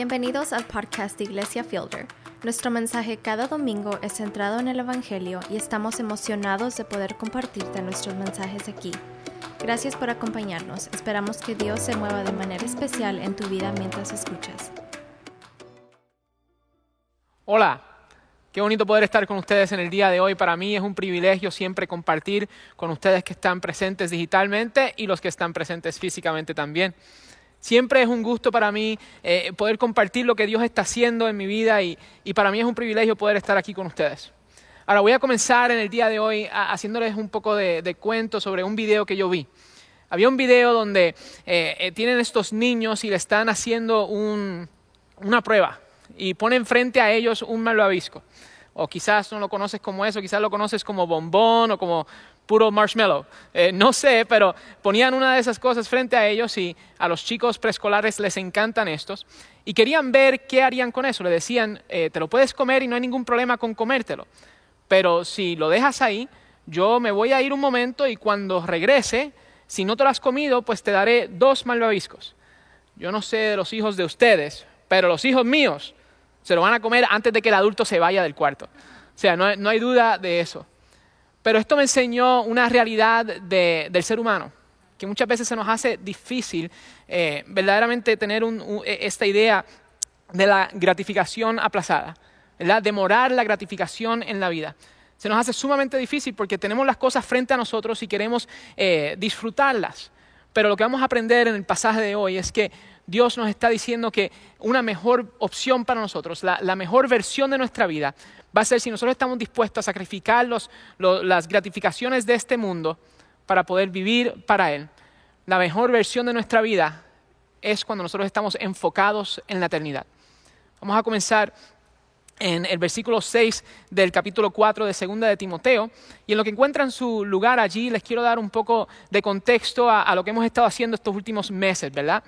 Bienvenidos al podcast de Iglesia Fielder. Nuestro mensaje cada domingo es centrado en el Evangelio y estamos emocionados de poder compartirte nuestros mensajes aquí. Gracias por acompañarnos. Esperamos que Dios se mueva de manera especial en tu vida mientras escuchas. Hola, qué bonito poder estar con ustedes en el día de hoy. Para mí es un privilegio siempre compartir con ustedes que están presentes digitalmente y los que están presentes físicamente también. Siempre es un gusto para mí eh, poder compartir lo que Dios está haciendo en mi vida y, para mí es un privilegio poder estar aquí con ustedes. Ahora voy a comenzar en el día de hoy haciéndoles un poco de, cuento sobre un video que yo vi. Había un video donde eh, eh, tienen estos niños y le están haciendo una prueba y ponen frente a ellos un malvavisco. O quizás no lo conoces como eso, quizás lo conoces como bombón o como puro marshmallow. Eh, no sé, pero ponían una de esas cosas frente a ellos y a los chicos preescolares les encantan estos. Y querían ver qué harían con eso. Le decían, eh, te lo puedes comer y no hay ningún problema con comértelo. Pero si lo dejas ahí, yo me voy a ir un momento y cuando regrese, si no te lo has comido, pues te daré dos malvaviscos. Yo no sé de los hijos de ustedes, pero los hijos míos se lo van a comer antes de que el adulto se vaya del cuarto. O sea, no hay duda de eso. Pero esto me enseñó una realidad del ser humano, que muchas veces se nos hace difícil eh, verdaderamente tener e, esta idea de la gratificación aplazada, ¿verdad? demorar la gratificación en la vida. Se nos hace sumamente difícil porque tenemos las cosas frente a nosotros y queremos eh, disfrutarlas. Pero lo que vamos a aprender en el pasaje de hoy es que Dios nos está diciendo que una mejor opción para nosotros, la, mejor versión de nuestra vida, va a ser si nosotros estamos dispuestos a sacrificar las gratificaciones de este mundo para poder vivir para Él. La mejor versión de nuestra vida es cuando nosotros estamos enfocados en la eternidad. Vamos a comenzar en el versículo 6 del capítulo 4 de Segunda de Timoteo. Y en lo que encuentran su lugar allí, les quiero dar un poco de contexto a, a, lo que hemos estado haciendo estos últimos meses, ¿verdad?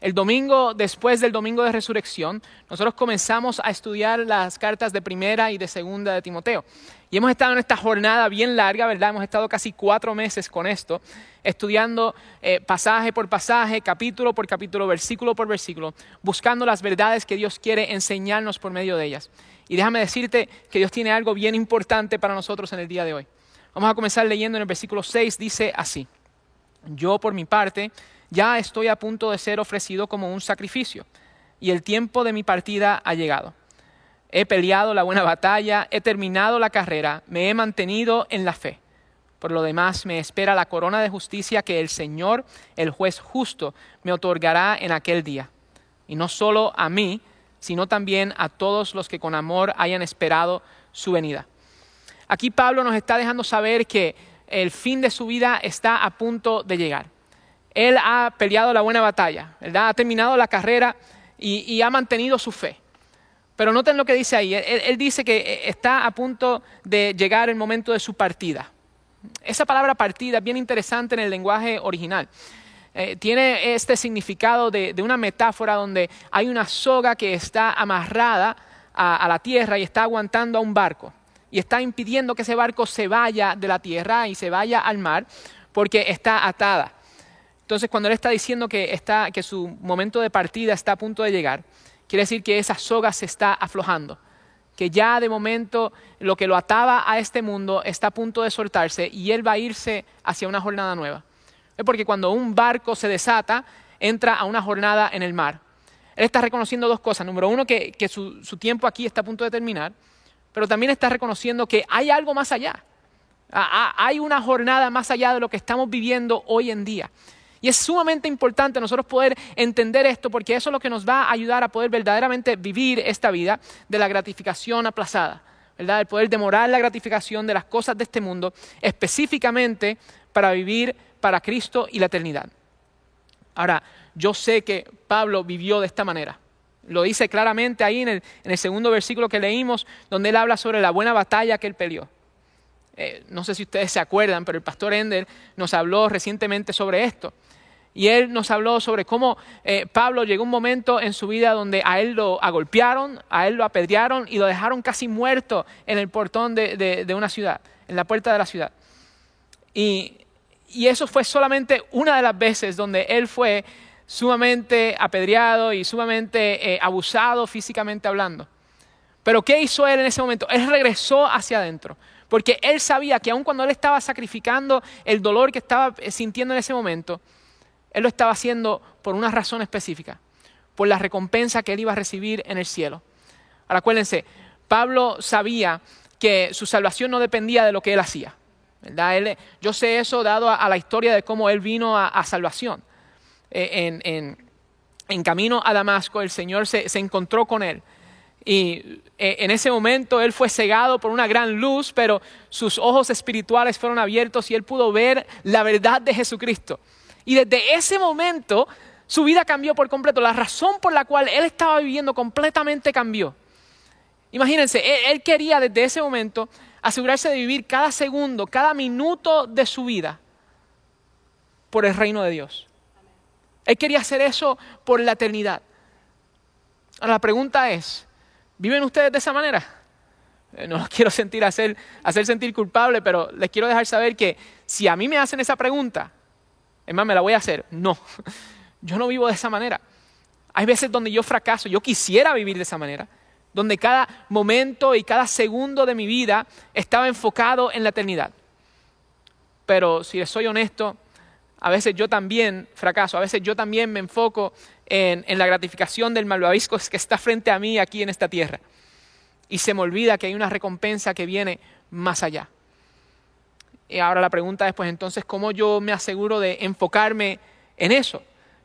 El domingo, después del domingo de resurrección, nosotros comenzamos a estudiar las cartas de primera y de segunda de Timoteo. Y hemos estado en esta jornada bien larga, ¿verdad? Hemos estado casi cuatro meses con esto, estudiando eh, pasaje por pasaje, capítulo por capítulo, versículo por versículo, buscando las verdades que Dios quiere enseñarnos por medio de ellas. Y déjame decirte que Dios tiene algo bien importante para nosotros en el día de hoy. Vamos a comenzar leyendo en el versículo 6, dice así, yo por mi parte ya estoy a punto de ser ofrecido como un sacrificio y el tiempo de mi partida ha llegado. He peleado la buena batalla, he terminado la carrera, me he mantenido en la fe. Por lo demás, me espera la corona de justicia que el Señor, el juez justo, me otorgará en aquel día. Y no solo a mí, sino también a todos los que con amor hayan esperado su venida. Aquí Pablo nos está dejando saber que el fin de su vida está a punto de llegar él ha peleado la buena batalla, ¿verdad? Ha terminado la carrera y, ha mantenido su fe. Pero noten lo que dice ahí. Él, dice que eh, está a punto de llegar el momento de su partida. Esa palabra partida es bien interesante en el lenguaje original. Eh, tiene este significado de, una metáfora donde hay una soga que está amarrada a, la tierra y está aguantando a un barco. Y está impidiendo que ese barco se vaya de la tierra y se vaya al mar porque está atada. Entonces, cuando él está diciendo que, está, que su momento de partida está a punto de llegar, quiere decir que esa soga se está aflojando, que ya de momento lo que lo ataba a este mundo está a punto de soltarse y él va a irse hacia una jornada nueva. Es porque cuando un barco se desata, entra a una jornada en el mar. Él está reconociendo dos cosas. Número uno, que, su, su tiempo aquí está a punto de terminar, pero también está reconociendo que hay algo más allá. Hay una jornada más allá de lo que estamos viviendo hoy en día. Y es sumamente importante nosotros poder entender esto porque eso es lo que nos va a ayudar a poder verdaderamente vivir esta vida de la gratificación aplazada, ¿verdad? El poder demorar la gratificación de las cosas de este mundo específicamente para vivir para Cristo y la eternidad. Ahora, yo sé que Pablo vivió de esta manera. Lo dice claramente ahí en el, segundo versículo que leímos, donde él habla sobre la buena batalla que él peleó. Eh, no sé si ustedes se acuerdan, pero el pastor Ender nos habló recientemente sobre esto. Y él nos habló sobre cómo eh, Pablo llegó un momento en su vida donde a él lo agolpearon, a él lo apedrearon y lo dejaron casi muerto en el portón de, una ciudad, en la puerta de la ciudad. Y, y, eso fue solamente una de las veces donde él fue sumamente apedreado y sumamente eh, abusado físicamente hablando. Pero ¿qué hizo él en ese momento? Él regresó hacia adentro, porque él sabía que aun cuando él estaba sacrificando el dolor que estaba eh, sintiendo en ese momento, él lo estaba haciendo por una razón específica, por la recompensa que él iba a recibir en el cielo. Ahora acuérdense, Pablo sabía que su salvación no dependía de lo que él hacía. yo sé eso dado a, la historia de cómo él vino a, salvación. Eh, en, camino a Damasco, el Señor se, encontró con él. Y eh, en ese momento él fue cegado por una gran luz, pero sus ojos espirituales fueron abiertos y él pudo ver la verdad de Jesucristo. Y desde ese momento su vida cambió por completo. La razón por la cual él estaba viviendo completamente cambió. Imagínense, él, quería desde ese momento asegurarse de vivir cada segundo, cada minuto de su vida por el reino de Dios. Él quería hacer eso por la eternidad. Ahora la pregunta es, ¿viven ustedes de esa manera? Eh, no los quiero sentir hacer, hacer sentir culpable, pero les quiero dejar saber que si a mí me hacen esa pregunta, es más, me la voy a hacer. No, yo no vivo de esa manera. Hay veces donde yo fracaso, yo quisiera vivir de esa manera, donde cada momento y cada segundo de mi vida estaba enfocado en la eternidad. Pero si les soy honesto, a veces yo también fracaso, a veces yo también me enfoco en, la gratificación del malvavisco que está frente a mí aquí en esta tierra. Y se me olvida que hay una recompensa que viene más allá. Y ahora la pregunta es, pues entonces, ¿cómo yo me aseguro de enfocarme en eso?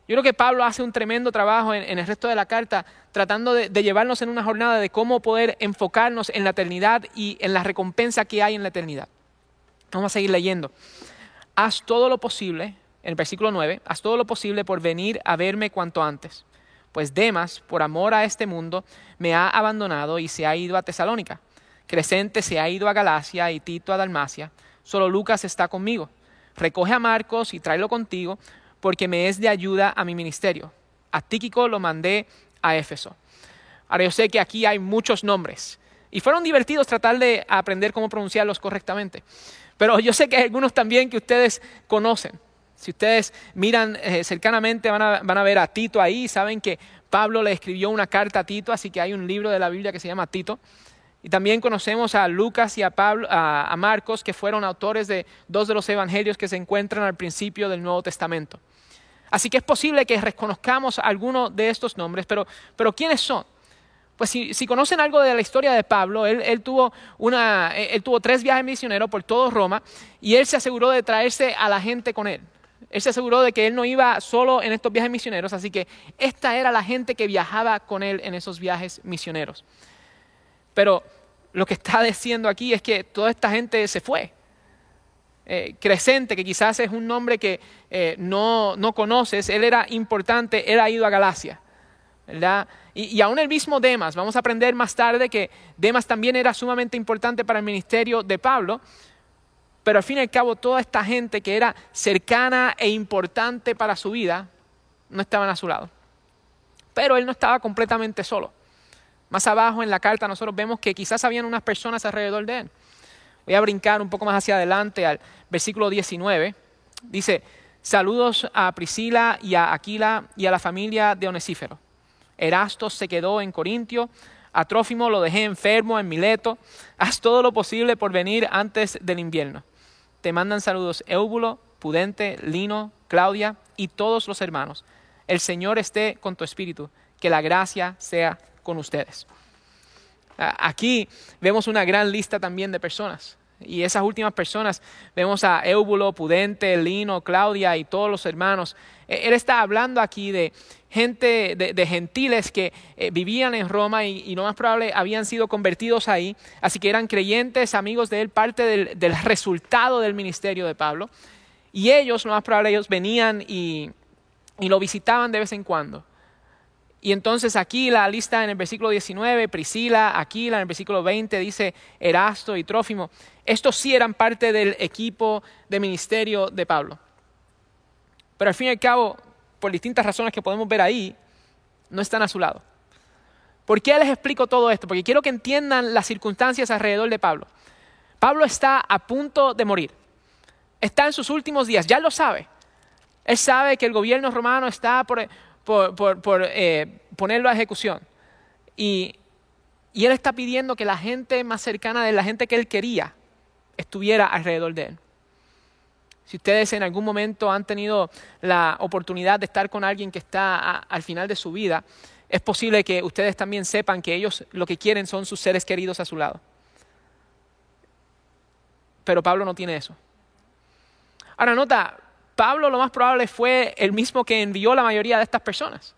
Yo creo que Pablo hace un tremendo trabajo en, el resto de la carta tratando de, llevarnos en una jornada de cómo poder enfocarnos en la eternidad y en la recompensa que hay en la eternidad. Vamos a seguir leyendo. Haz todo lo posible, en el versículo 9, haz todo lo posible por venir a verme cuanto antes, pues Demas, por amor a este mundo, me ha abandonado y se ha ido a Tesalónica. Crescente se ha ido a Galacia y Tito a Dalmacia. Solo Lucas está conmigo. Recoge a Marcos y tráelo contigo porque me es de ayuda a mi ministerio. A Tíquico lo mandé a Éfeso. Ahora yo sé que aquí hay muchos nombres y fueron divertidos tratar de aprender cómo pronunciarlos correctamente. Pero yo sé que hay algunos también que ustedes conocen. Si ustedes miran eh, cercanamente van a, van a ver a Tito ahí, saben que Pablo le escribió una carta a Tito, así que hay un libro de la Biblia que se llama Tito. Y también conocemos a Lucas y a, Pablo, a, Marcos, que fueron autores de dos de los evangelios que se encuentran al principio del Nuevo Testamento. Así que es posible que reconozcamos alguno de estos nombres, pero, pero ¿quiénes son? Pues si, conocen algo de la historia de Pablo, él, tuvo una, él tuvo tres viajes misioneros por todo Roma y él se aseguró de traerse a la gente con él. Él se aseguró de que él no iba solo en estos viajes misioneros, así que esta era la gente que viajaba con él en esos viajes misioneros. Pero lo que está diciendo aquí es que toda esta gente se fue. Eh, Crescente, que quizás es un nombre que eh, no, conoces, él era importante, él ha ido a Galacia. ¿verdad? Y, y, aún el mismo Demas, vamos a aprender más tarde que Demas también era sumamente importante para el ministerio de Pablo, pero al fin y al cabo toda esta gente que era cercana e importante para su vida, no estaban a su lado. Pero él no estaba completamente solo. Más abajo en la carta nosotros vemos que quizás habían unas personas alrededor de él. Voy a brincar un poco más hacia adelante al versículo 19. Dice, saludos a Priscila y a Aquila y a la familia de Onesífero. Erasto se quedó en Corintio, a Trófimo lo dejé enfermo en Mileto. Haz todo lo posible por venir antes del invierno. Te mandan saludos Éubulo, Pudente, Lino, Claudia y todos los hermanos. El Señor esté con tu espíritu. Que la gracia sea con ustedes. Aquí vemos una gran lista también de personas. Y esas últimas personas, vemos a Éubulo, Pudente, Lino, Claudia y todos los hermanos. E, él está hablando aquí de gente, de, gentiles que eh, vivían en Roma y, lo más probable habían sido convertidos ahí. Así que eran creyentes, amigos de él, parte del, resultado del ministerio de Pablo. Y ellos, lo más probable, ellos venían y lo visitaban de vez en cuando. Y entonces aquí la lista en el versículo 19, Priscila, Aquila, en el versículo 20 dice Erasto y Trófimo. Estos sí eran parte del equipo de ministerio de Pablo. Pero al fin y al cabo, por distintas razones que podemos ver ahí, no están a su lado. ¿Por qué les explico todo esto? Porque quiero que entiendan las circunstancias alrededor de Pablo. Pablo está a punto de morir. Está en sus últimos días, ya lo sabe. Él sabe que el gobierno romano está por, eh, ponerlo a ejecución. Y, y él está pidiendo que la gente más cercana de la gente que él quería estuviera alrededor de él. Si ustedes en algún momento han tenido la oportunidad de estar con alguien que está al final de su vida, es posible que ustedes también sepan que ellos lo que quieren son sus seres queridos a su lado. Pero Pablo no tiene eso. Ahora nota, Pablo lo más probable fue el mismo que envió la mayoría de estas personas.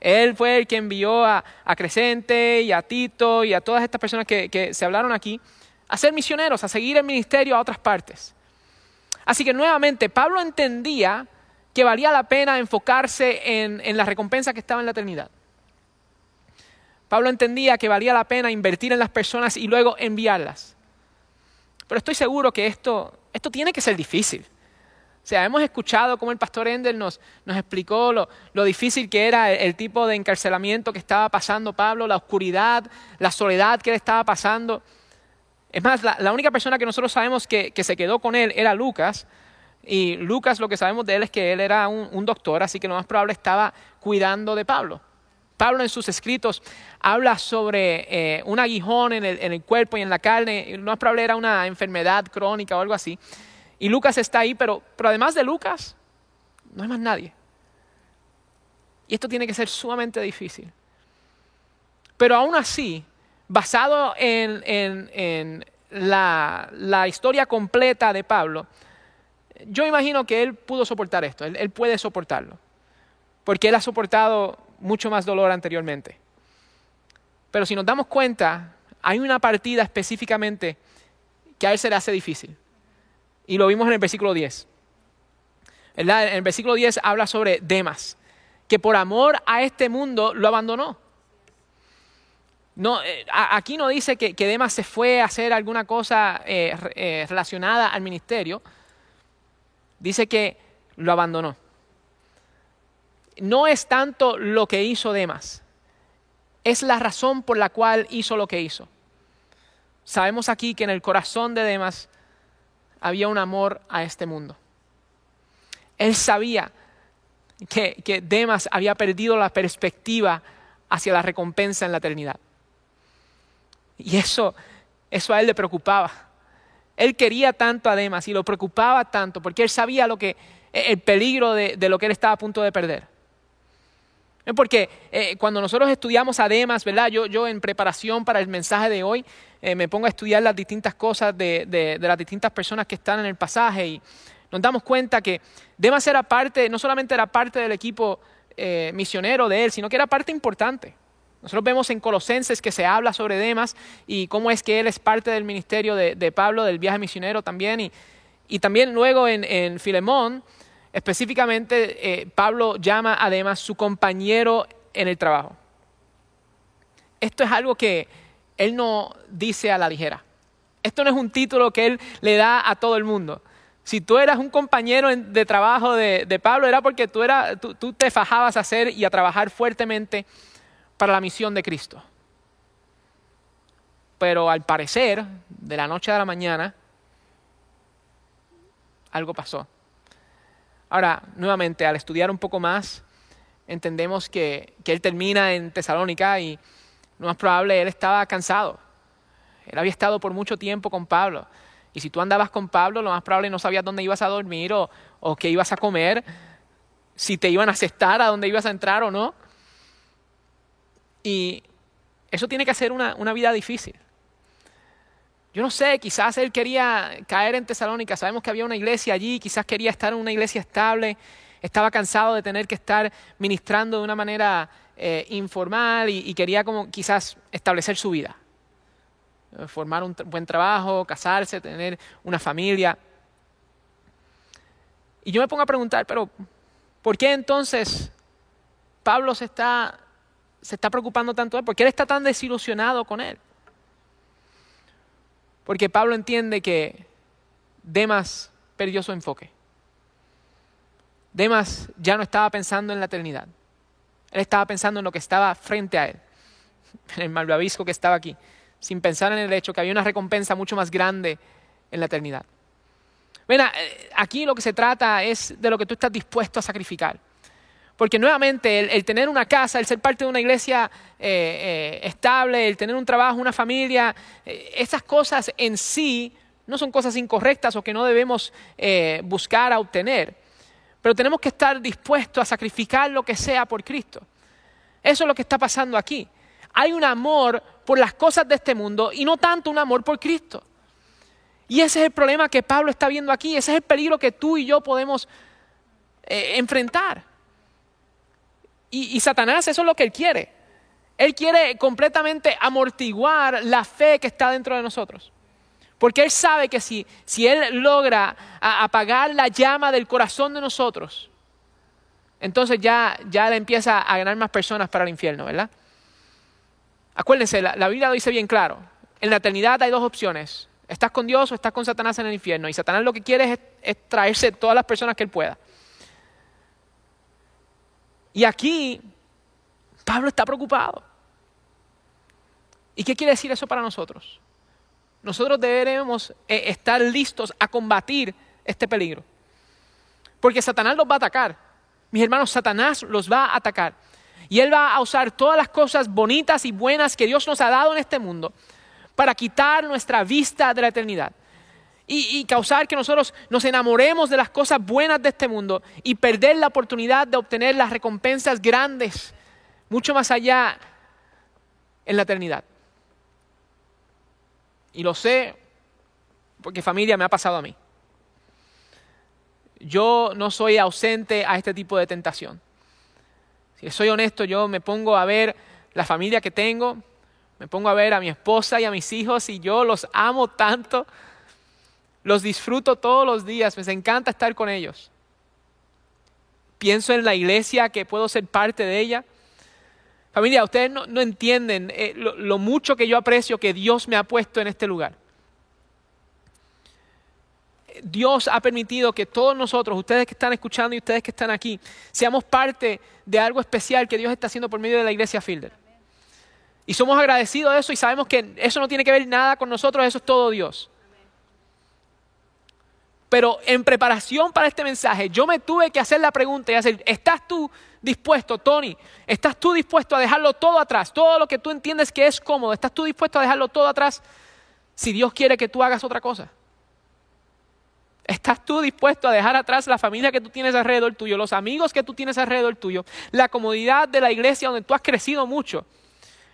Él fue el que envió a, Crescente y a Tito y a todas estas personas que, que se hablaron aquí a ser misioneros, a seguir el ministerio a otras partes. Así que nuevamente, Pablo entendía que valía la pena enfocarse en, la recompensa que estaba en la eternidad. Pablo entendía que valía la pena invertir en las personas y luego enviarlas. Pero estoy seguro que esto, esto tiene que ser difícil. O sea, hemos escuchado cómo el pastor Ender nos, nos explicó lo, lo, difícil que era el, tipo de encarcelamiento que estaba pasando Pablo, la oscuridad, la soledad que él estaba pasando. Es más, la, única persona que nosotros sabemos que, se quedó con él era Lucas. Y Lucas lo que sabemos de él es que él era un, doctor, así que lo más probable estaba cuidando de Pablo. Pablo en sus escritos habla sobre eh, un aguijón en el, cuerpo y en la carne. Lo más probable era una enfermedad crónica o algo así. Y Lucas está ahí, pero, pero además de Lucas, no hay más nadie. Y esto tiene que ser sumamente difícil. Pero aún así, basado en, la, historia completa de Pablo, yo imagino que él pudo soportar esto, él, puede soportarlo, porque él ha soportado mucho más dolor anteriormente. Pero si nos damos cuenta, hay una partida específicamente que a él se le hace difícil. Y lo vimos en el versículo 10. En el versículo 10 habla sobre Demas, que por amor a este mundo lo abandonó. No, eh, aquí no dice que, Demas se fue a hacer alguna cosa eh, eh, relacionada al ministerio. Dice que lo abandonó. No es tanto lo que hizo Demas, es la razón por la cual hizo lo que hizo. Sabemos aquí que en el corazón de Demas había un amor a este mundo. Él sabía que, que Demas había perdido la perspectiva hacia la recompensa en la eternidad. Y eso, eso a él le preocupaba. Él quería tanto a Demas y lo preocupaba tanto porque él sabía lo que, el peligro de, lo que él estaba a punto de perder. Porque eh, cuando nosotros estudiamos a Demas, ¿verdad? Yo, yo en preparación para el mensaje de hoy eh, me pongo a estudiar las distintas cosas de, de, las distintas personas que están en el pasaje y nos damos cuenta que Demas era parte, no solamente era parte del equipo eh, misionero de él, sino que era parte importante. Nosotros vemos en Colosenses que se habla sobre Demas y cómo es que él es parte del ministerio de, Pablo, del viaje misionero también. Y, también luego en, Filemón, específicamente, eh, Pablo llama a Demas su compañero en el trabajo. Esto es algo que él no dice a la ligera. Esto no es un título que él le da a todo el mundo. Si tú eras un compañero de trabajo de, Pablo, era porque tú, tú te fajabas a hacer y a trabajar fuertemente para la misión de Cristo. Pero al parecer, de la noche a la mañana, algo pasó. Ahora, nuevamente, al estudiar un poco más, entendemos que, él termina en Tesalónica y lo más probable él estaba cansado. Él había estado por mucho tiempo con Pablo. Y si tú andabas con Pablo, lo más probable no sabías dónde ibas a dormir o, o qué ibas a comer, si te iban a aceptar a dónde ibas a entrar o no. Y eso tiene que ser una, vida difícil. Yo no sé, quizás él quería caer en Tesalónica, sabemos que había una iglesia allí, quizás quería estar en una iglesia estable, estaba cansado de tener que estar ministrando de una manera eh, informal y, quería como quizás establecer su vida, eh, formar un buen trabajo, casarse, tener una familia. Y yo me pongo a preguntar, pero ¿por qué entonces Pablo se está se está preocupando tanto de él? ¿Por qué él está tan desilusionado con él? Porque Pablo entiende que Demas perdió su enfoque. Demas ya no estaba pensando en la eternidad. Él estaba pensando en lo que estaba frente a él, en el malvavisco que estaba aquí, sin pensar en el hecho que había una recompensa mucho más grande en la eternidad. Ven, eh, aquí lo que se trata es de lo que tú estás dispuesto a sacrificar. Porque nuevamente el, tener una casa, el ser parte de una iglesia eh, eh, estable, el tener un trabajo, una familia, esas cosas en sí no son cosas incorrectas o que no debemos buscar a obtener. Pero tenemos que estar dispuestos a sacrificar lo que sea por Cristo. Eso es lo que está pasando aquí. Hay un amor por las cosas de este mundo y no tanto un amor por Cristo. Y ese es el problema que Pablo está viendo aquí, ese es el peligro que tú y yo podemos eh, enfrentar. Y, Satanás eso es lo que él quiere. Él quiere completamente amortiguar la fe que está dentro de nosotros. Porque Él sabe que si, si Él logra apagar la llama del corazón de nosotros, entonces ya, ya le empieza a ganar más personas para el infierno, ¿verdad? Acuérdense, la, Biblia lo dice bien claro. En la eternidad hay dos opciones. Estás con Dios o estás con Satanás en el infierno. Y Satanás lo que quiere es, traerse todas las personas que él pueda. Y aquí Pablo está preocupado. ¿Y qué quiere decir eso para nosotros? Nosotros deberemos eh, estar listos a combatir este peligro. Porque Satanás los va a atacar. Mis hermanos, Satanás los va a atacar. Y él va a usar todas las cosas bonitas y buenas que Dios nos ha dado en este mundo para quitar nuestra vista de la eternidad. Y, causar que nosotros nos enamoremos de las cosas buenas de este mundo y perder la oportunidad de obtener las recompensas grandes, mucho más allá en la eternidad. Y lo sé porque familia me ha pasado a mí. Yo no soy ausente a este tipo de tentación. Si soy honesto, yo me pongo a ver la familia que tengo, me pongo a ver a mi esposa y a mis hijos y yo los amo tanto. Los disfruto todos los días, me encanta estar con ellos. Pienso en la iglesia que puedo ser parte de ella. Familia, ustedes no, entienden eh, lo, mucho que yo aprecio que Dios me ha puesto en este lugar. Dios ha permitido que todos nosotros, ustedes que están escuchando y ustedes que están aquí, seamos parte de algo especial que Dios está haciendo por medio de la iglesia Fielder. Y somos agradecidos de eso y sabemos que eso no tiene que ver nada con nosotros, eso es todo Dios. Pero en preparación para este mensaje, yo me tuve que hacer la pregunta y hacer, ¿estás tú dispuesto, Tony? ¿Estás tú dispuesto a dejarlo todo atrás? Todo lo que tú entiendes que es cómodo, ¿estás tú dispuesto a dejarlo todo atrás si Dios quiere que tú hagas otra cosa? ¿Estás tú dispuesto a dejar atrás la familia que tú tienes alrededor tuyo, los amigos que tú tienes alrededor tuyo, la comodidad de la iglesia donde tú has crecido mucho?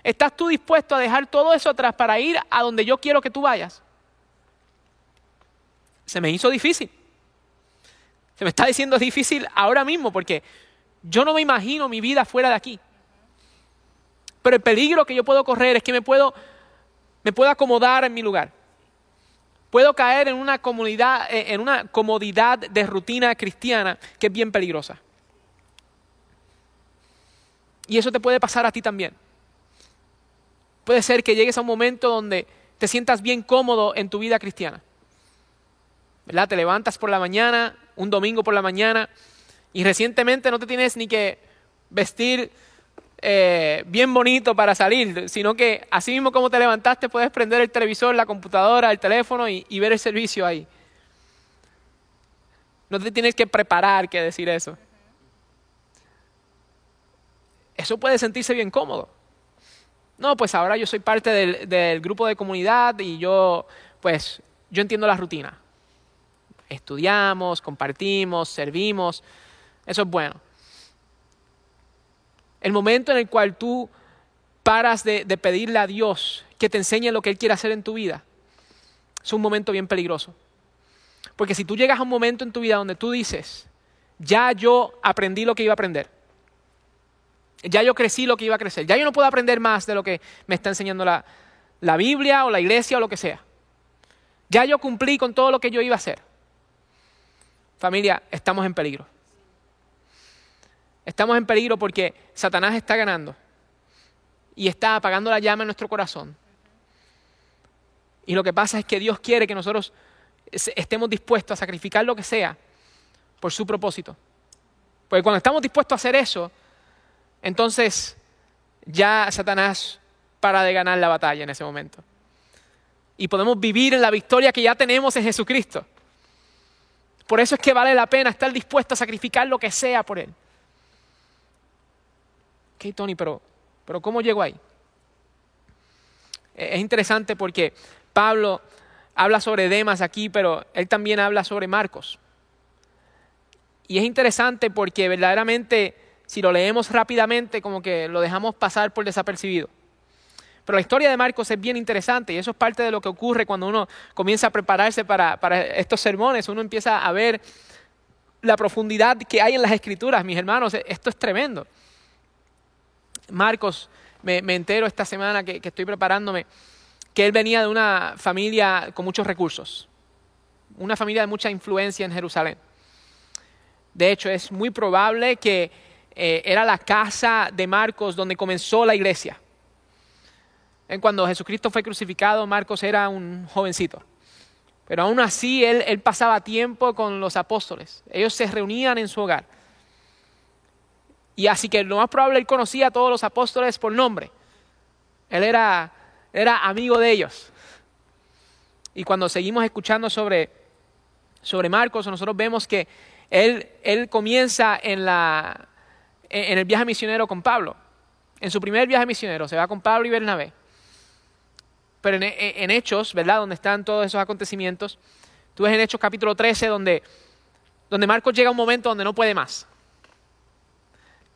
¿Estás tú dispuesto a dejar todo eso atrás para ir a donde yo quiero que tú vayas? Se me hizo difícil. Se me está diciendo difícil ahora mismo porque yo no me imagino mi vida fuera de aquí. Pero el peligro que yo puedo correr es que me puedo, me puedo acomodar en mi lugar. Puedo caer en una, comunidad, en una comodidad de rutina cristiana que es bien peligrosa. Y eso te puede pasar a ti también. Puede ser que llegues a un momento donde te sientas bien cómodo en tu vida cristiana. ¿Verdad? Te levantas por la mañana, un domingo por la mañana, y recientemente no te tienes ni que vestir eh, bien bonito para salir, sino que así mismo como te levantaste puedes prender el televisor, la computadora, el teléfono y, ver el servicio ahí. No te tienes que preparar que decir eso. Eso puede sentirse bien cómodo. No, pues ahora yo soy parte del, grupo de comunidad y yo, pues, yo entiendo la rutina. Estudiamos, compartimos, servimos. Eso es bueno. El momento en el cual tú paras de, pedirle a Dios que te enseñe lo que Él quiere hacer en tu vida, es un momento bien peligroso. Porque si tú llegas a un momento en tu vida donde tú dices, ya yo aprendí lo que iba a aprender, ya yo crecí lo que iba a crecer. Ya yo no puedo aprender más de lo que me está enseñando la, la Biblia o la iglesia o lo que sea. Ya yo cumplí con todo lo que yo iba a hacer. Familia, estamos en peligro. Estamos en peligro porque Satanás está ganando y está apagando la llama en nuestro corazón. Y lo que pasa es que Dios quiere que nosotros estemos dispuestos a sacrificar lo que sea por su propósito. Porque cuando estamos dispuestos a hacer eso, entonces ya Satanás para de ganar la batalla en ese momento. Y podemos vivir en la victoria que ya tenemos en Jesucristo. Por eso es que vale la pena estar dispuesto a sacrificar lo que sea por Él. Ok, Tony, pero, pero ¿cómo llego ahí? Es interesante porque Pablo habla sobre Demas aquí, pero él también habla sobre Marcos. Y es interesante porque verdaderamente, si lo leemos rápidamente, como que lo dejamos pasar por desapercibido. Pero la historia de Marcos es bien interesante y eso es parte de lo que ocurre cuando uno comienza a prepararse para, estos sermones. Uno empieza a ver la profundidad que hay en las escrituras, mis hermanos. Esto es tremendo. Marcos, me, entero esta semana que estoy preparándome, que él venía de una familia con muchos recursos, una familia de mucha influencia en Jerusalén. De hecho, es muy probable que eh, era la casa de Marcos donde comenzó la iglesia. Cuando Jesucristo fue crucificado, Marcos era un jovencito. Pero aún así, él, él pasaba tiempo con los apóstoles. Ellos se reunían en su hogar. Y así que lo más probable él conocía a todos los apóstoles por nombre. Él era era amigo de ellos. Y cuando seguimos escuchando sobre, sobre Marcos, nosotros vemos que él, él comienza en, la, en el viaje misionero con Pablo. En su primer viaje misionero se va con Pablo y Bernabé. Pero en, Hechos, ¿verdad? Donde están todos esos acontecimientos, tú ves en Hechos capítulo 13 donde, donde Marcos llega a un momento donde no puede más.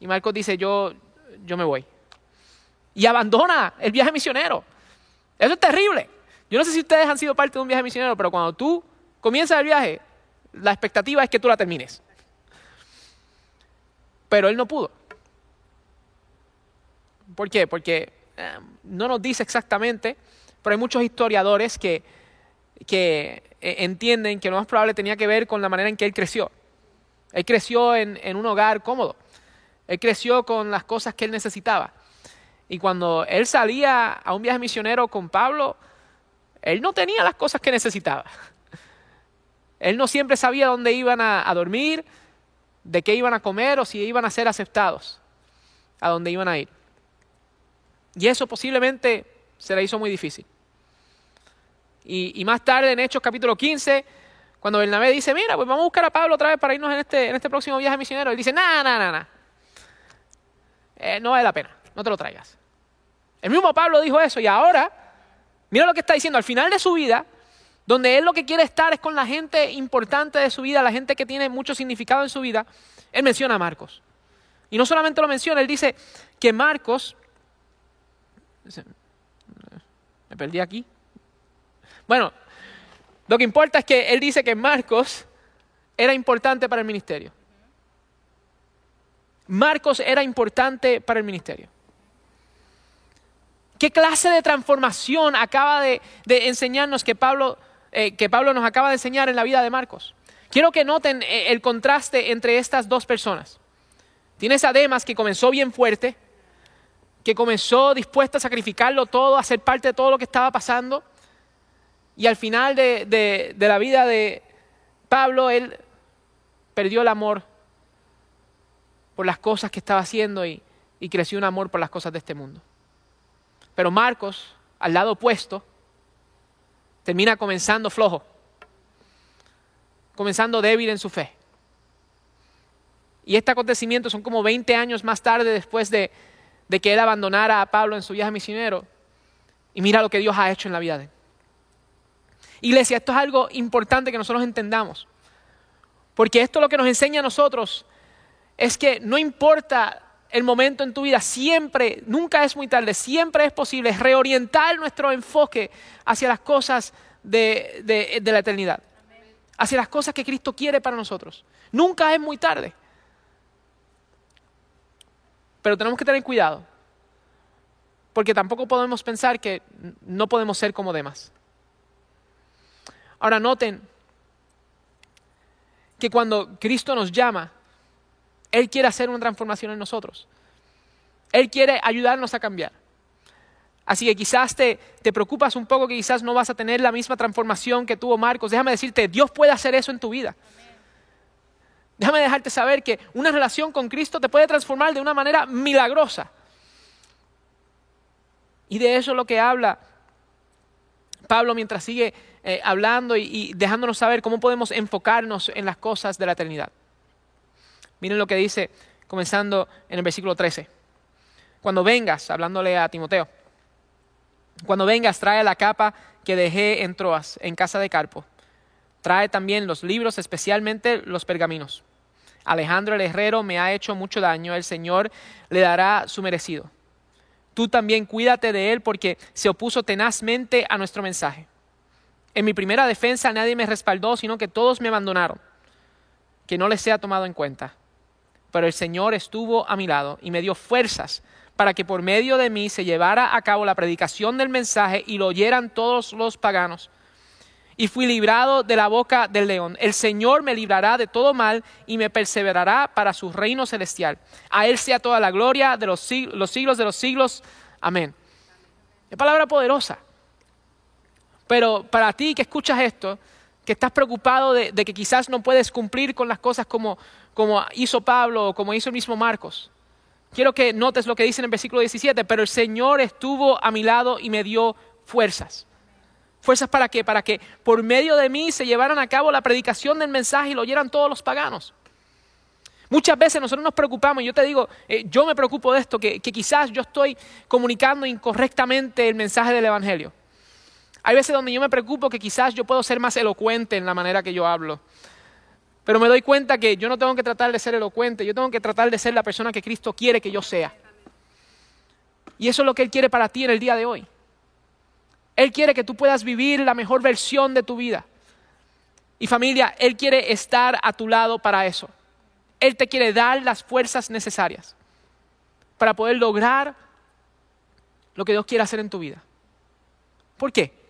Y Marcos dice, yo, yo me voy. Y abandona el viaje misionero. Eso es terrible. Yo no sé si ustedes han sido parte de un viaje misionero, pero cuando tú comienzas el viaje, la expectativa es que tú la termines. Pero él no pudo. ¿Por qué? Porque eh, no nos dice exactamente, pero hay muchos historiadores que, eh, entienden que lo más probable tenía que ver con la manera en que él creció. Él creció en, en un hogar cómodo. Él creció con las cosas que él necesitaba. Y cuando él salía a un viaje misionero con Pablo, él no tenía las cosas que necesitaba. Él no siempre sabía dónde iban a, dormir, de qué iban a comer o si iban a ser aceptados, a dónde iban a ir. Y eso posiblemente se le hizo muy difícil. Y, más tarde en Hechos capítulo 15, cuando Bernabé dice, mira, pues vamos a buscar a Pablo otra vez para irnos en este, en este próximo viaje misionero, él dice, nada, nada, nada, no vale la pena no te lo traigas. El mismo Pablo dijo eso y ahora, mira lo que está diciendo, al final de su vida, donde él lo que quiere estar es con la gente importante de su vida, la gente que tiene mucho significado en su vida, él menciona a Marcos. Y no solamente lo menciona, él dice que Marcos, me perdí aquí. Bueno, lo que importa es que él dice que Marcos era importante para el ministerio. Marcos era importante para el ministerio. ¿Qué clase de transformación acaba de, enseñarnos que Pablo, eh, que Pablo nos acaba de enseñar en la vida de Marcos? Quiero que noten eh, el contraste entre estas dos personas. Tienes a Demas que comenzó bien fuerte, que comenzó dispuesto a sacrificarlo todo, a ser parte de todo lo que estaba pasando. Y al final de, la vida de Pablo, él perdió el amor por las cosas que estaba haciendo y creció un amor por las cosas de este mundo. Pero Marcos, al lado opuesto, termina comenzando flojo, comenzando débil en su fe. Y este acontecimiento son como 20 años más tarde después de, que él abandonara a Pablo en su viaje misionero. Y mira lo que Dios ha hecho en la vida de él. Iglesia, esto es algo importante que nosotros entendamos. Porque esto lo que nos enseña a nosotros es que no importa el momento en tu vida, siempre, nunca es muy tarde, siempre es posible reorientar nuestro enfoque hacia las cosas de, la eternidad, hacia las cosas que Cristo quiere para nosotros. Nunca es muy tarde. Pero tenemos que tener cuidado, porque tampoco podemos pensar que no podemos ser como demás. Ahora noten que cuando Cristo nos llama, él quiere hacer una transformación en nosotros. Él quiere ayudarnos a cambiar. Así que quizás te, te, preocupas un poco que quizás no vas a tener la misma transformación que tuvo Marcos. Déjame decirte, Dios puede hacer eso en tu vida. Déjame dejarte saber que una relación con Cristo te puede transformar de una manera milagrosa. Y de eso es lo que habla Pablo mientras sigue eh, hablando y, dejándonos saber cómo podemos enfocarnos en las cosas de la eternidad. Miren lo que dice comenzando en el versículo 13. Cuando vengas, hablándole a Timoteo, cuando vengas trae la capa que dejé en Troas, en casa de Carpo. Trae también los libros, especialmente los pergaminos. Alejandro el herrero me ha hecho mucho daño, el Señor le dará su merecido. Tú también cuídate de él porque se opuso tenazmente a nuestro mensaje. En mi primera defensa nadie me respaldó, sino que todos me abandonaron. Que no les sea tomado en cuenta. Pero el Señor estuvo a mi lado y me dio fuerzas para que por medio de mí se llevara a cabo la predicación del mensaje y lo oyeran todos los paganos y fui librado de la boca del león. El Señor me librará de todo mal y me perseverará para su reino celestial. A Él sea toda la gloria de los siglos, de los siglos. Amén. Es palabra poderosa. Pero para ti que escuchas esto, que estás preocupado de, que quizás no puedes cumplir con las cosas como, como hizo Pablo o como hizo el mismo Marcos, quiero que notes lo que dice en el versículo 17, pero el Señor estuvo a mi lado y me dio fuerzas. ¿Fuerzas para qué? Para que por medio de mí se llevaran a cabo la predicación del mensaje y lo oyeran todos los paganos. Muchas veces nosotros nos preocupamos, y yo te digo, eh, yo me preocupo de esto, que, que quizás yo estoy comunicando incorrectamente el mensaje del Evangelio. Hay veces donde yo me preocupo que quizás yo puedo ser más elocuente en la manera que yo hablo. Pero me doy cuenta que yo no tengo que tratar de ser elocuente, yo tengo que tratar de ser la persona que Cristo quiere que yo sea. Y eso es lo que Él quiere para ti en el día de hoy. Él quiere que tú puedas vivir la mejor versión de tu vida. Y familia, Él quiere estar a tu lado para eso. Él te quiere dar las fuerzas necesarias para poder lograr lo que Dios quiere hacer en tu vida. ¿Por qué?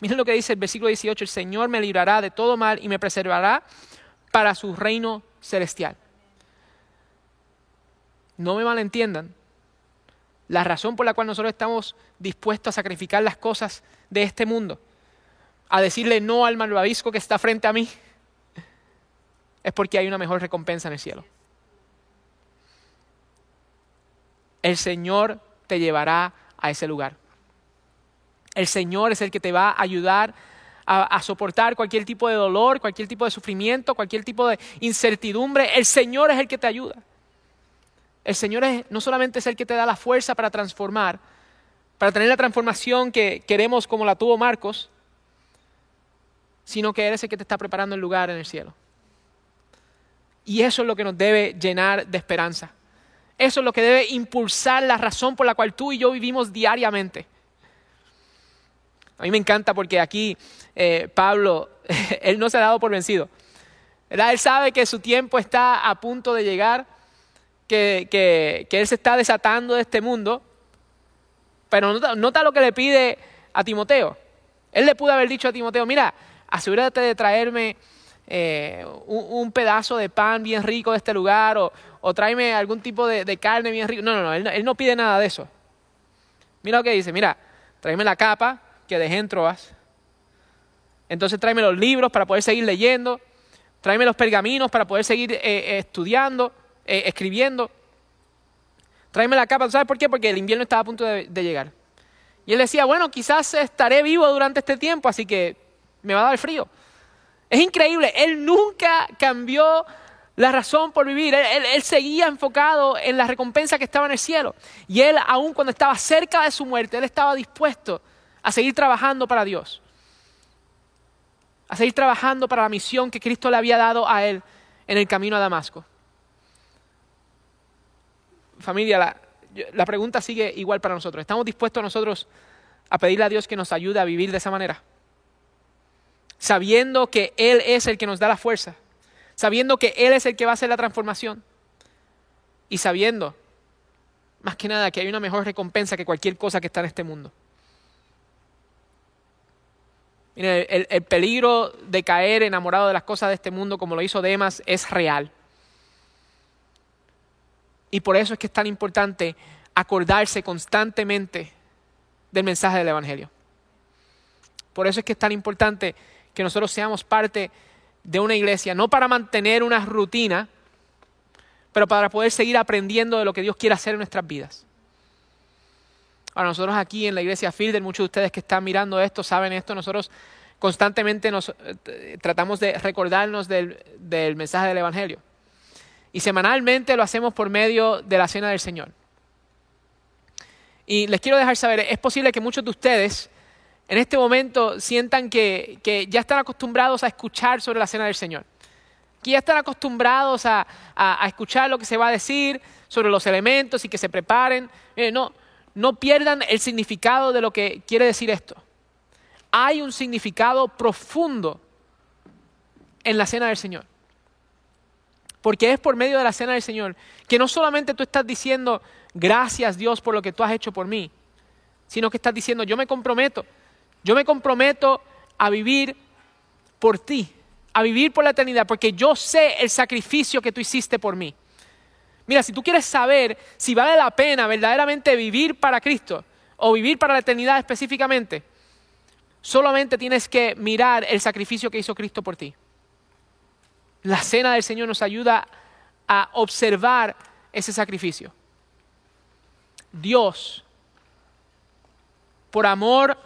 Miren lo que dice el versículo 18, el Señor me librará de todo mal y me preservará para su reino celestial. No me malentiendan, la razón por la cual nosotros estamos dispuestos a sacrificar las cosas de este mundo, a decirle no al malvavisco que está frente a mí, es porque hay una mejor recompensa en el cielo. El Señor te llevará a ese lugar. El Señor es el que te va a ayudar a, soportar cualquier tipo de dolor, cualquier tipo de sufrimiento, cualquier tipo de incertidumbre. El Señor es el que te ayuda. El Señor no solamente es el que te da la fuerza para transformar, para tener la transformación que queremos como la tuvo Marcos, sino que Él es el que te está preparando el lugar en el cielo. Y eso es lo que nos debe llenar de esperanza. Eso es lo que debe impulsar la razón por la cual tú y yo vivimos diariamente. A mí me encanta porque aquí eh, Pablo, él no se ha dado por vencido. Él sabe que su tiempo está a punto de llegar que, Él se está desatando de este mundo, pero nota, lo que le pide a Timoteo. Él le pudo haber dicho a Timoteo, mira, asegúrate de traerme eh, un, pedazo de pan bien rico de este lugar o, o tráeme algún tipo de, carne bien rico. No, no, no él, él, no pide nada de eso. Mira lo que dice, mira, tráeme la capa que dejé en Troas. Entonces tráeme los libros para poder seguir leyendo. Tráeme los pergaminos para poder seguir eh, estudiando. Eh, escribiendo, tráeme la capa, ¿sabes por qué? Porque el invierno estaba a punto de, llegar. Y él decía, bueno, quizás estaré vivo durante este tiempo, así que me va a dar frío. Es increíble, él nunca cambió la razón por vivir. Él, seguía enfocado en la recompensa que estaba en el cielo. Y él, aun cuando estaba cerca de su muerte, él estaba dispuesto a seguir trabajando para Dios. A seguir trabajando para la misión que Cristo le había dado a él en el camino a Damasco familia, la, pregunta sigue igual para nosotros. ¿Estamos dispuestos nosotros a pedirle a Dios que nos ayude a vivir de esa manera? Sabiendo que Él es el que nos da la fuerza, sabiendo que Él es el que va a hacer la transformación y sabiendo, más que nada, que hay una mejor recompensa que cualquier cosa que está en este mundo. Mire, el peligro de caer enamorado de las cosas de este mundo como lo hizo Demas es real. Y por eso es que es tan importante acordarse constantemente del mensaje del Evangelio. Por eso es que es tan importante que nosotros seamos parte de una iglesia, no para mantener una rutina, pero para poder seguir aprendiendo de lo que Dios quiere hacer en nuestras vidas. Ahora nosotros aquí en la iglesia Fielder, muchos de ustedes que están mirando esto saben esto, nosotros constantemente nos eh, tratamos de recordarnos del, mensaje del Evangelio. Y semanalmente lo hacemos por medio de la cena del Señor. Y les quiero dejar saber, es posible que muchos de ustedes en este momento sientan que, ya están acostumbrados a escuchar sobre la cena del Señor. Que ya están acostumbrados a, a, escuchar lo que se va a decir sobre los elementos y que se preparen. no, no pierdan el significado de lo que quiere decir esto. Hay un significado profundo en la cena del Señor. Porque es por medio de la cena del Señor que no solamente tú estás diciendo, gracias Dios por lo que tú has hecho por mí, sino que estás diciendo, yo me comprometo, yo me comprometo a vivir por ti, a vivir por la eternidad, porque yo sé el sacrificio que tú hiciste por mí. Mira, si tú quieres saber si vale la pena verdaderamente vivir para Cristo o vivir para la eternidad específicamente, solamente tienes que mirar el sacrificio que hizo Cristo por ti. La cena del Señor nos ayuda a observar ese sacrificio. Dios, por amor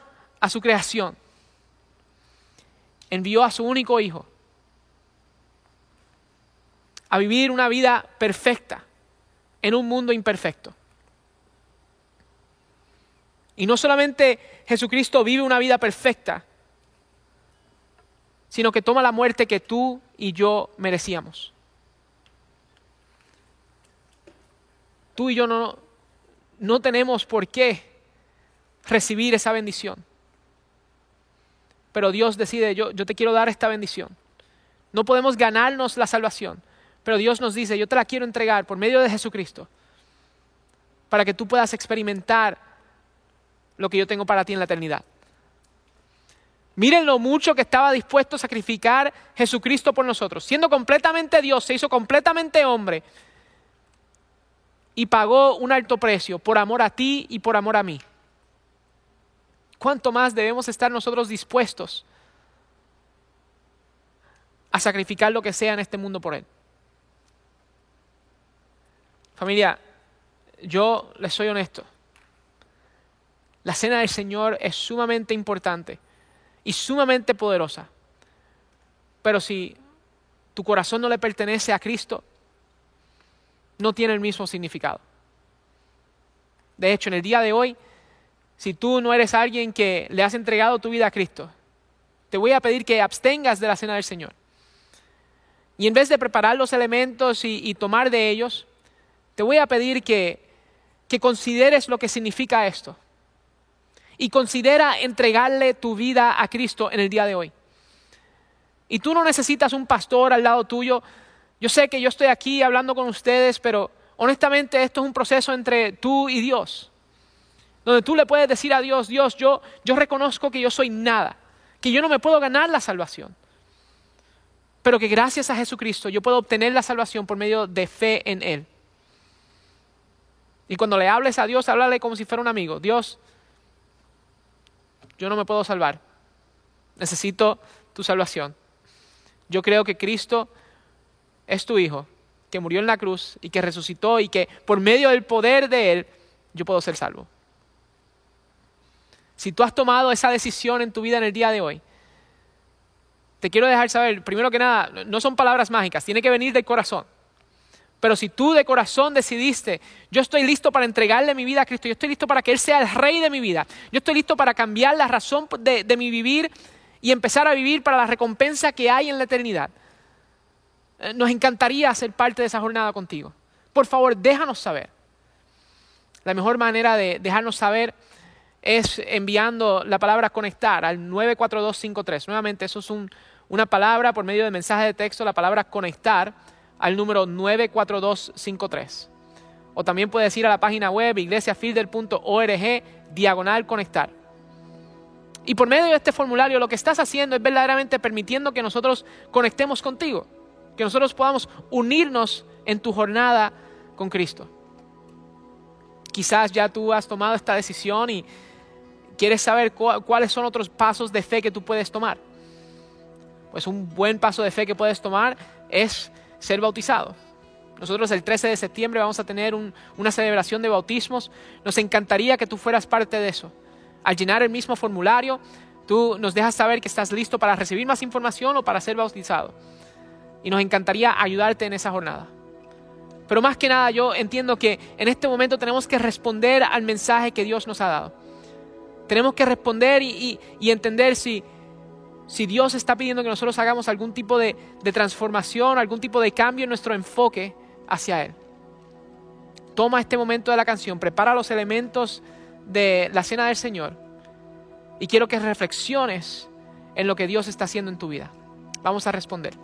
a su creación, envió a su único hijo a vivir una vida perfecta en un mundo imperfecto. Y no solamente Jesucristo vive una vida perfecta, sino que toma la muerte que tú y yo merecíamos. Tú y yo no, no tenemos por qué recibir esa bendición. Pero Dios decide, yo, yo te quiero dar esta bendición. No podemos ganarnos la salvación, pero Dios nos dice, yo te la quiero entregar por medio de Jesucristo, para que tú puedas experimentar lo que yo tengo para ti en la eternidad. Miren lo mucho que estaba dispuesto a sacrificar Jesucristo por nosotros. Siendo completamente Dios, se hizo completamente hombre y pagó un alto precio por amor a ti y por amor a mí. ¿Cuánto más debemos estar nosotros dispuestos a sacrificar lo que sea en este mundo por Él? Familia, yo les soy honesto. La cena del Señor es sumamente importante y sumamente poderosa. Pero si tu corazón no le pertenece a Cristo, no tiene el mismo significado. De hecho, en el día de hoy, si tú no eres alguien que le has entregado tu vida a Cristo, te voy a pedir que abstengas de la cena del Señor. Y en vez de preparar los elementos y, tomar de ellos, te voy a pedir que, que consideres lo que significa esto y considera entregarle tu vida a Cristo en el día de hoy. Y tú no necesitas un pastor al lado tuyo. Yo sé que yo estoy aquí hablando con ustedes, pero honestamente esto es un proceso entre tú y Dios. Donde tú le puedes decir a Dios, Dios, yo, yo reconozco que yo soy nada, que yo no me puedo ganar la salvación. Pero que gracias a Jesucristo yo puedo obtener la salvación por medio de fe en Él. Y cuando le hables a Dios, háblale como si fuera un amigo. Dios, yo no me puedo salvar. Necesito tu salvación. Yo creo que Cristo es tu Hijo, que murió en la cruz y que resucitó y que por medio del poder de Él yo puedo ser salvo. Si tú has tomado esa decisión en tu vida en el día de hoy, te quiero dejar saber, primero que nada, no son palabras mágicas, tiene que venir del corazón. Pero si tú de corazón decidiste, yo estoy listo para entregarle mi vida a Cristo, yo estoy listo para que Él sea el rey de mi vida, yo estoy listo para cambiar la razón de, de mi vivir y empezar a vivir para la recompensa que hay en la eternidad. Eh, nos encantaría ser parte de esa jornada contigo. Por favor, déjanos saber. La mejor manera de dejarnos saber es enviando la palabra conectar al 94253. Nuevamente, eso es una palabra por medio de mensaje de texto, la palabra conectar al número 94253. O también puedes ir a la página web iglesiafielder.org diagonal conectar. Y por medio de este formulario lo que estás haciendo es verdaderamente permitiendo que nosotros conectemos contigo, que nosotros podamos unirnos en tu jornada con Cristo. Quizás ya tú has tomado esta decisión y quieres saber cuáles son otros pasos de fe que tú puedes tomar. Pues un buen paso de fe que puedes tomar es ser bautizado. Nosotros el 13 de septiembre vamos a tener una celebración de bautismos. Nos encantaría que tú fueras parte de eso. Al llenar el mismo formulario, tú nos dejas saber que estás listo para recibir más información o para ser bautizado. Y nos encantaría ayudarte en esa jornada. Pero más que nada yo entiendo que en este momento tenemos que responder al mensaje que Dios nos ha dado. Tenemos que responder y, entender si, si Dios está pidiendo que nosotros hagamos algún tipo de, de transformación, algún tipo de cambio en nuestro enfoque hacia Él. Toma este momento de la canción, prepara los elementos de la cena del Señor y quiero que reflexiones en lo que Dios está haciendo en tu vida. Vamos a responder.